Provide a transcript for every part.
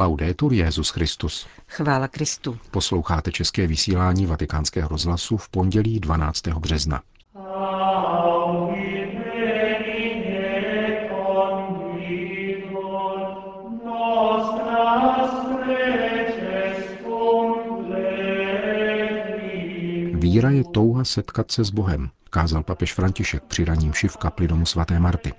Laudetur Jezus Christus. Chvála Kristu. Posloucháte české vysílání Vatikánského rozhlasu v pondělí 12. března. Víra je touha setkat se s Bohem, kázal papež František při raním v kapli domu svaté Marty.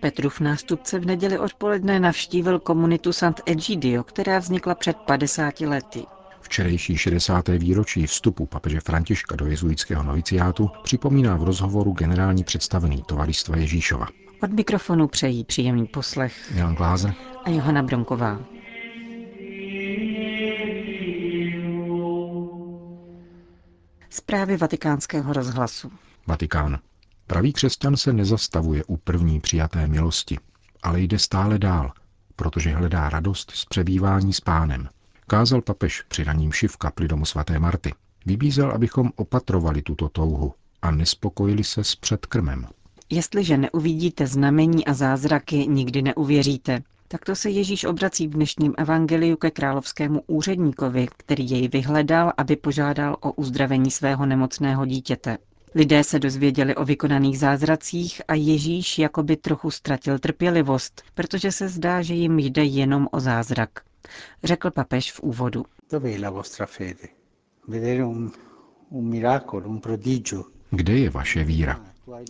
Petrův nástupce v neděli odpoledne navštívil komunitu Sant'Egidio, která vznikla před 50 lety. Včerejší 60. výročí vstupu papeže Františka do jezuitského noviciátu připomíná v rozhovoru generální představený tovaristva Ježíšova. Od mikrofonu přejí příjemný poslech Jan Glázer a Johana Bronková. Zprávy vatikánského rozhlasu. Vatikán. Pravý křesťan se nezastavuje u první přijaté milosti, ale jde stále dál, protože hledá radost z přebývání s pánem. Kázal papež při raním šiv kapli domu svaté Marty. Vybízel, abychom opatrovali tuto touhu a nespokojili se s předkrmem. Jestliže neuvidíte znamení a zázraky, nikdy neuvěříte. Takto se Ježíš obrací v dnešním evangeliu ke královskému úředníkovi, který jej vyhledal, aby požádal o uzdravení svého nemocného dítěte. Lidé se dozvěděli o vykonaných zázracích a Ježíš jakoby trochu ztratil trpělivost, protože se zdá, že jim jde jenom o zázrak. Řekl papež v úvodu. Kde je vaše víra?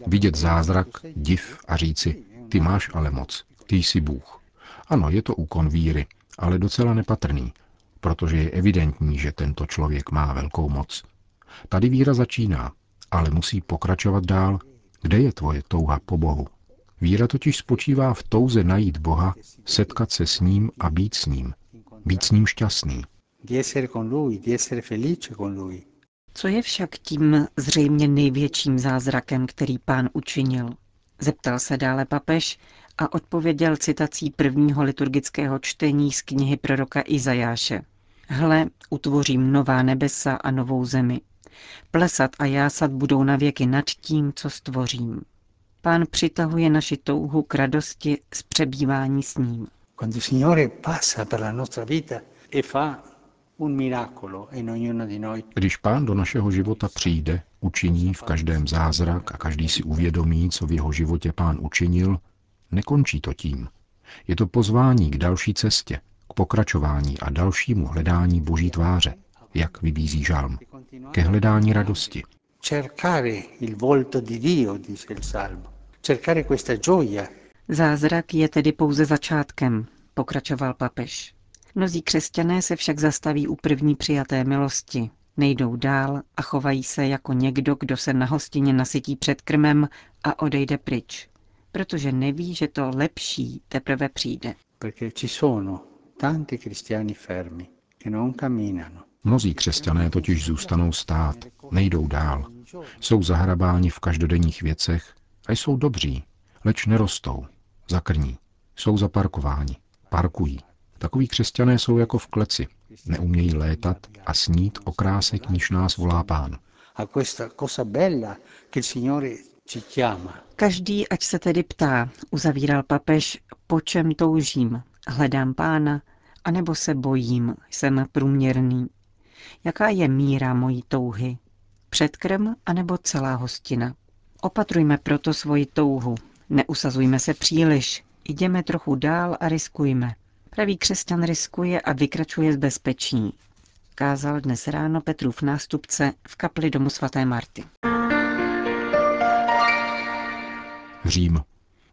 Vidět zázrak, div a říci, ty máš ale moc, ty jsi Bůh. Ano, je to úkon víry, ale docela nepatrný, protože je evidentní, že tento člověk má velkou moc. Tady víra začíná, ale musí pokračovat dál. Kde je tvoje touha po Bohu? Víra totiž spočívá v touze najít Boha, setkat se s ním a být s ním. Být s ním šťastný. Co je však tím zřejmě největším zázrakem, který pán učinil? Zeptal se dále papež a odpověděl citací prvního liturgického čtení z knihy proroka Izajáše. Hle, utvořím nová nebesa a novou zemi. Plesat a jásat budou navěky nad tím, co stvořím. Pán přitahuje naši touhu k radosti z přebývání s ním. Když pán do našeho života přijde, učiní v každém zázrak a každý si uvědomí, co v jeho životě pán učinil, nekončí to tím. Je to pozvání k další cestě, k pokračování a dalšímu hledání Boží tváře, jak vybízí žálm, ke hledání radosti. Zázrak je tedy pouze začátkem, pokračoval papež. Mnozí křesťané se však zastaví u první přijaté milosti, nejdou dál a chovají se jako někdo, kdo se na hostině nasytí před krmem a odejde pryč, protože neví, že to lepší teprve přijde. Perché ci sono tanti cristiani fermi che non camminano Mnozí křesťané totiž zůstanou stát, nejdou dál. Jsou zahrabáni v každodenních věcech a jsou dobří, leč nerostou, zakrní, jsou zaparkováni, parkují. Takoví křesťané jsou jako v kleci, neumějí létat a snít o kráse, k níž nás volá pán. Každý, ať se tedy ptá, uzavíral papež, po čem toužím, hledám pána, anebo se bojím, jsem průměrný. Jaká je míra mojí touhy? Předkrm anebo celá hostina? Opatrujme proto svoji touhu. Neusazujme se příliš. Jdeme trochu dál a riskujme. Pravý křesťan riskuje a vykračuje z bezpečí. Kázal dnes ráno Petrův nástupce v kapli domu svaté Marty. Řím.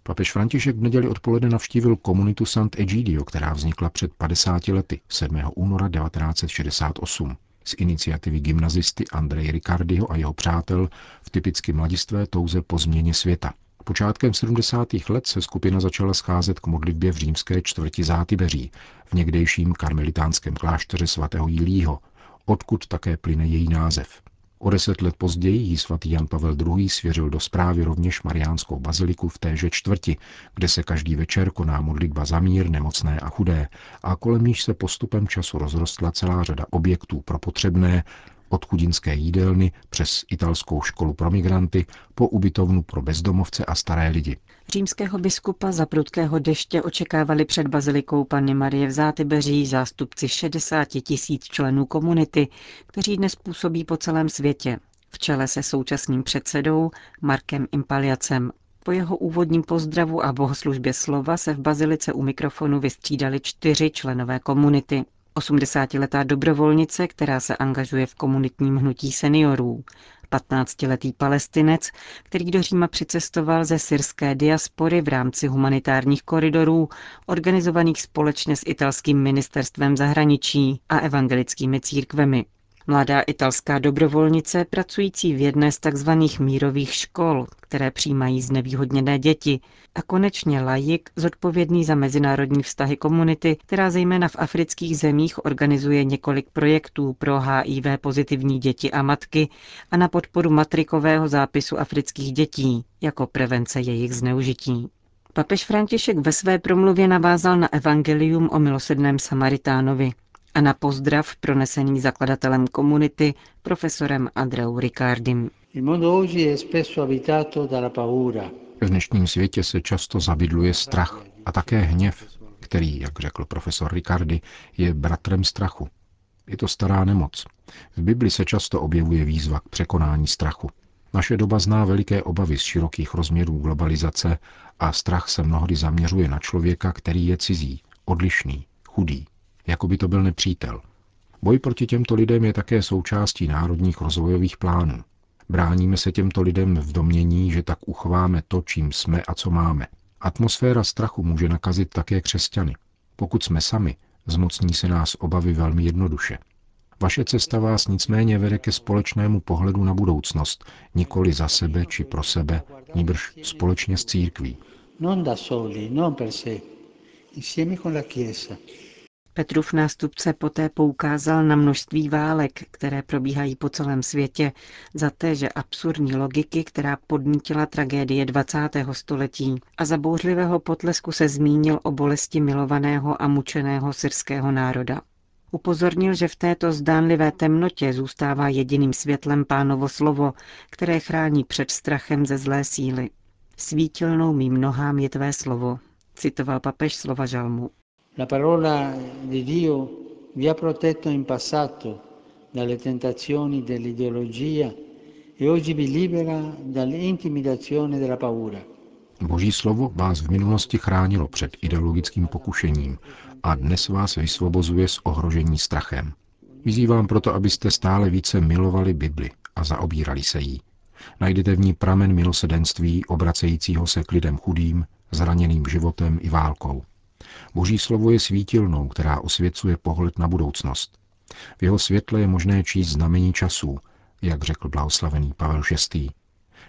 Papež František v neděli odpoledne navštívil komunitu Sant'Egidio, která vznikla před 50 lety, 7. února 1968 z iniciativy gymnazisty Andrej Ricardiho a jeho přátel v typicky mladistvé touze po změně světa. Počátkem 70. let se skupina začala scházet k modlitbě v římské čtvrti Zátybeří, v někdejším karmelitánském klášteře svatého Jilího, odkud také plyne její název. O deset let později jí svatý Jan Pavel II. svěřil do zprávy rovněž Mariánskou baziliku v téže čtvrti, kde se každý večer koná modlitba za mír, nemocné a chudé a kolem níž se postupem času rozrostla celá řada objektů pro potřebné, od chudinské jídelny přes italskou školu pro migranty po ubytovnu pro bezdomovce a staré lidi. Římského biskupa za prudkého deště očekávali před bazilikou Panny Marie v Zátybeří zástupci 60 tisíc členů komunity, kteří dnes působí po celém světě, v čele se současným předsedou Markem Impaliacem. Po jeho úvodním pozdravu a bohoslužbě slova se v bazilice u mikrofonu vystřídali čtyři členové komunity. 80-letá dobrovolnice, která se angažuje v komunitním hnutí seniorů, 15-letý palestinec, který do Říma přicestoval ze syrské diaspory v rámci humanitárních koridorů, organizovaných společně s italským ministerstvem zahraničí a evangelickými církvemi. Mladá italská dobrovolnice pracující v jedné z tzv. mírových škol, které přijímají znevýhodněné děti, a konečně laik, zodpovědný za mezinárodní vztahy komunity, která zejména v afrických zemích organizuje několik projektů pro HIV pozitivní děti a matky a na podporu matrikového zápisu afrických dětí jako prevence jejich zneužití. Papež František ve své promluvě navázal na evangelium o milosedném Samaritánovi, a na pozdrav pronesený zakladatelem komunity profesorem Andreou Ricardim. V dnešním světě se často zabydluje strach a také hněv, který, jak řekl profesor Ricardi, je bratrem strachu. Je to stará nemoc. V Bibli se často objevuje výzva k překonání strachu. Naše doba zná veliké obavy z širokých rozměrů globalizace a strach se mnohdy zaměřuje na člověka, který je cizí, odlišný, chudý jako by to byl nepřítel. Boj proti těmto lidem je také součástí národních rozvojových plánů. Bráníme se těmto lidem v domění, že tak uchováme to, čím jsme a co máme. Atmosféra strachu může nakazit také křesťany. Pokud jsme sami, zmocní se nás obavy velmi jednoduše. Vaše cesta vás nicméně vede ke společnému pohledu na budoucnost, nikoli za sebe či pro sebe, níbrž společně s církví. Non da soli, non per sé, insieme con la Chiesa. Petrův nástupce poté poukázal na množství válek, které probíhají po celém světě, za téže absurdní logiky, která podnítila tragédie 20. století a za bouřlivého potlesku se zmínil o bolesti milovaného a mučeného syrského národa. Upozornil, že v této zdánlivé temnotě zůstává jediným světlem pánovo slovo, které chrání před strachem ze zlé síly. Svítilnou mým nohám je tvé slovo, citoval papež slova žalmu. La parola di Dio vi ha protetto in passato dalle tentazioni dell'ideologia e oggi vi libera dall'intimidazione della paura. Boží slovo vás v minulosti chránilo před ideologickým pokušením a dnes vás vysvobozuje z ohrožení strachem. Vyzývám proto, abyste stále více milovali Bibli a zaobírali se jí. Najdete v ní pramen milosedenství obracejícího se k lidem chudým, zraněným životem i válkou. Boží slovo je svítilnou, která osvěcuje pohled na budoucnost. V jeho světle je možné číst znamení časů, jak řekl blahoslavený Pavel VI.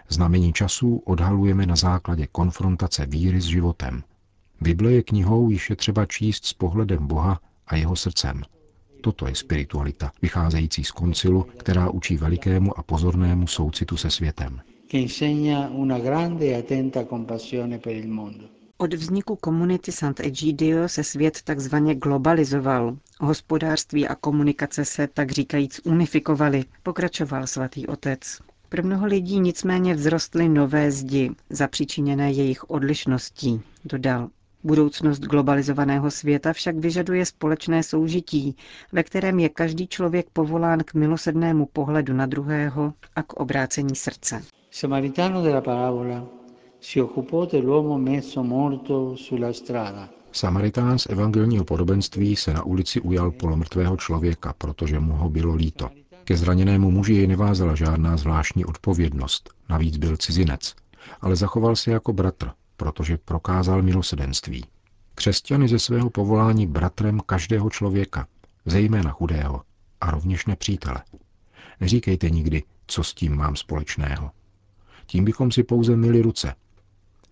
Znamení časů odhalujeme na základě konfrontace víry s životem. Bible je knihou, již je třeba číst s pohledem Boha a jeho srdcem. Toto je spiritualita, vycházející z koncilu, která učí velikému a pozornému soucitu se světem. Insegna una grande compassione per il mondo. Od vzniku komunity Sant'Egidio se svět takzvaně globalizoval. Hospodářství a komunikace se, tak říkajíc, unifikovaly, pokračoval svatý otec. Pro mnoho lidí nicméně vzrostly nové zdi, zapříčiněné jejich odlišností, dodal. Budoucnost globalizovaného světa však vyžaduje společné soužití, ve kterém je každý člověk povolán k milosednému pohledu na druhého a k obrácení srdce. Samaritano della parabola si occupò dell'uomo messo sulla strada. Samaritán z evangelního podobenství se na ulici ujal polomrtvého člověka, protože mu ho bylo líto. Ke zraněnému muži jej nevázala žádná zvláštní odpovědnost, navíc byl cizinec, ale zachoval se jako bratr, protože prokázal milosedenství. Křesťany ze svého povolání bratrem každého člověka, zejména chudého, a rovněž nepřítele. Neříkejte nikdy, co s tím mám společného. Tím bychom si pouze myli ruce,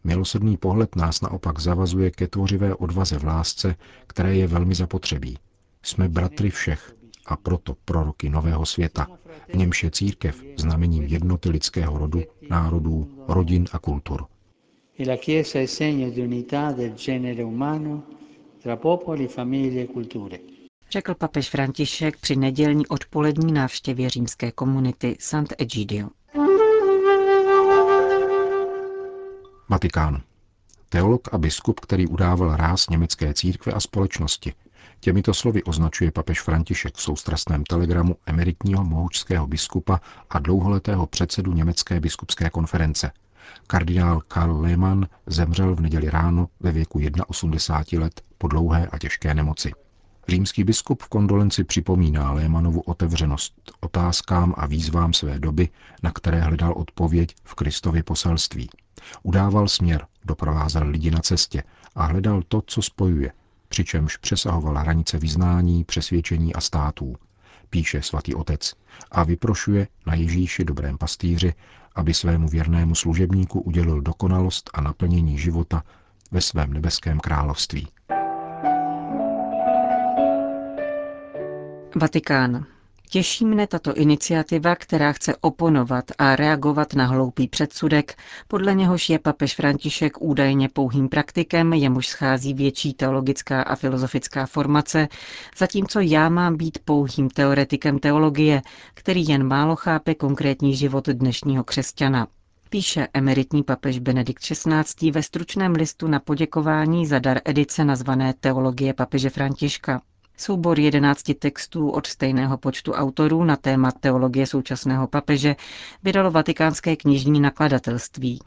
Milosrdný pohled nás naopak zavazuje ke tvořivé odvaze v lásce, které je velmi zapotřebí. Jsme bratry všech a proto proroky nového světa, v němž je církev znamením jednoty lidského rodu, národů, rodin a kultur. E Řekl papež František při nedělní odpolední návštěvě římské komunity Sant'Egidio. Vatikán. Teolog a biskup, který udával ráz německé církve a společnosti. Těmito slovy označuje papež František v soustrastném telegramu emeritního mohučského biskupa a dlouholetého předsedu Německé biskupské konference. Kardinál Karl Lehmann zemřel v neděli ráno ve věku 81 let po dlouhé a těžké nemoci. Římský biskup v kondolenci připomíná Lémanovu otevřenost otázkám a výzvám své doby, na které hledal odpověď v Kristově poselství. Udával směr, doprovázel lidi na cestě a hledal to, co spojuje, přičemž přesahoval hranice vyznání, přesvědčení a států, píše svatý otec, a vyprošuje na Ježíši dobrém pastýři, aby svému věrnému služebníku udělil dokonalost a naplnění života ve svém nebeském království. Vatikán. Těší mne tato iniciativa, která chce oponovat a reagovat na hloupý předsudek, podle něhož je papež František údajně pouhým praktikem, jemuž schází větší teologická a filozofická formace, zatímco já mám být pouhým teoretikem teologie, který jen málo chápe konkrétní život dnešního křesťana píše emeritní papež Benedikt XVI. ve stručném listu na poděkování za dar edice nazvané Teologie papeže Františka. Soubor jedenácti textů od stejného počtu autorů na téma teologie současného papeže vydalo vatikánské knižní nakladatelství.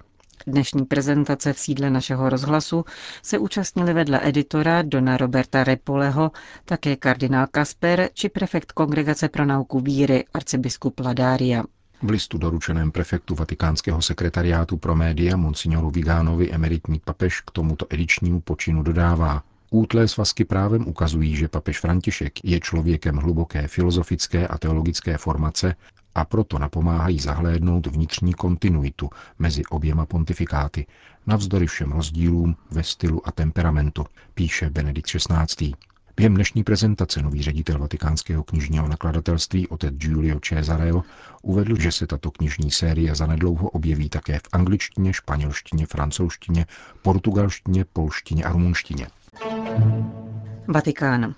Dnešní prezentace v sídle našeho rozhlasu se účastnili vedle editora Dona Roberta Repoleho také kardinál Kasper či prefekt Kongregace pro nauku víry arcibiskup Ladária. V listu doručeném prefektu Vatikánského sekretariátu pro média Monsignoru Vigánovi emeritní papež k tomuto edičnímu počinu dodává – Útlé svazky právem ukazují, že papež František je člověkem hluboké filozofické a teologické formace a proto napomáhají zahlédnout vnitřní kontinuitu mezi oběma pontifikáty, navzdory všem rozdílům ve stylu a temperamentu, píše Benedikt XVI. Během dnešní prezentace nový ředitel vatikánského knižního nakladatelství otec Giulio Cesareo uvedl, že se tato knižní série zanedlouho objeví také v angličtině, španělštině, francouzštině, portugalštině, polštině a rumunštině. Vatikán.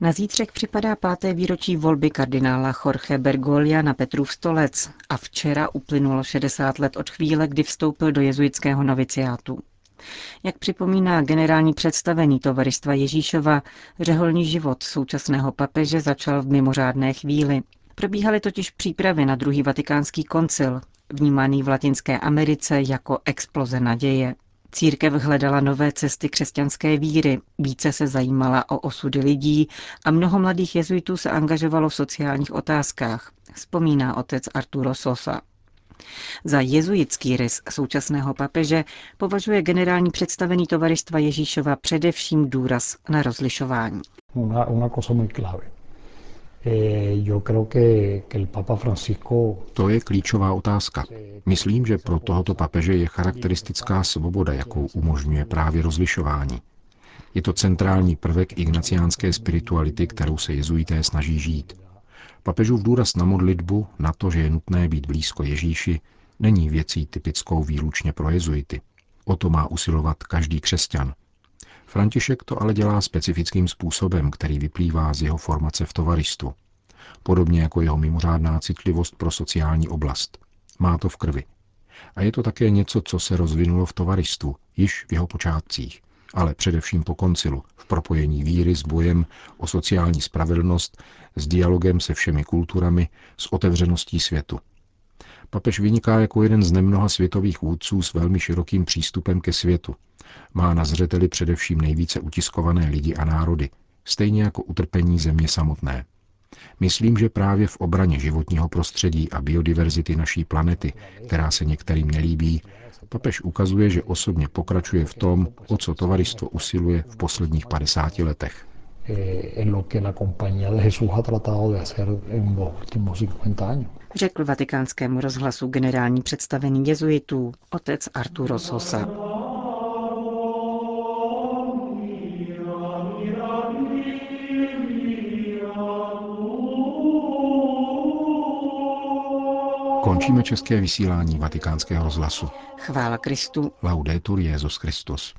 Na zítřek připadá páté výročí volby kardinála Jorge Bergolia na Petrův stolec a včera uplynulo 60 let od chvíle, kdy vstoupil do jezuitského noviciátu. Jak připomíná generální představení tovaristva Ježíšova, řeholní život současného papeže začal v mimořádné chvíli. Probíhaly totiž přípravy na druhý vatikánský koncil, vnímaný v Latinské Americe jako exploze naděje. Církev hledala nové cesty křesťanské víry, více se zajímala o osudy lidí a mnoho mladých jezuitů se angažovalo v sociálních otázkách, vzpomíná otec Arturo Sosa. Za jezuitský rys současného papeže považuje generální představený tovaristva Ježíšova především důraz na rozlišování. Una, una cosa muy clave. Eh, to je klíčová otázka. Myslím, že pro tohoto papeže je charakteristická svoboda, jakou umožňuje právě rozlišování. Je to centrální prvek ignaciánské spirituality, kterou se jezuité snaží žít. Papežův důraz na modlitbu, na to, že je nutné být blízko Ježíši, není věcí typickou výlučně pro jezuity. O to má usilovat každý křesťan. František to ale dělá specifickým způsobem, který vyplývá z jeho formace v tovaristu. Podobně jako jeho mimořádná citlivost pro sociální oblast. Má to v krvi. A je to také něco, co se rozvinulo v tovaristu, již v jeho počátcích, ale především po koncilu, v propojení víry s bojem o sociální spravedlnost, s dialogem se všemi kulturami, s otevřeností světu. Papež vyniká jako jeden z nemnoha světových vůdců s velmi širokým přístupem ke světu. Má na zřeteli především nejvíce utiskované lidi a národy, stejně jako utrpení země samotné. Myslím, že právě v obraně životního prostředí a biodiverzity naší planety, která se některým nelíbí, papež ukazuje, že osobně pokračuje v tom, o co tovaristvo usiluje v posledních 50 letech. Řekl vatikánskému rozhlasu generální představený jezuitů otec Arturo Sosa. Končíme české vysílání vatikánského rozhlasu. Chvála Kristu. Laudetur Jezus Christus.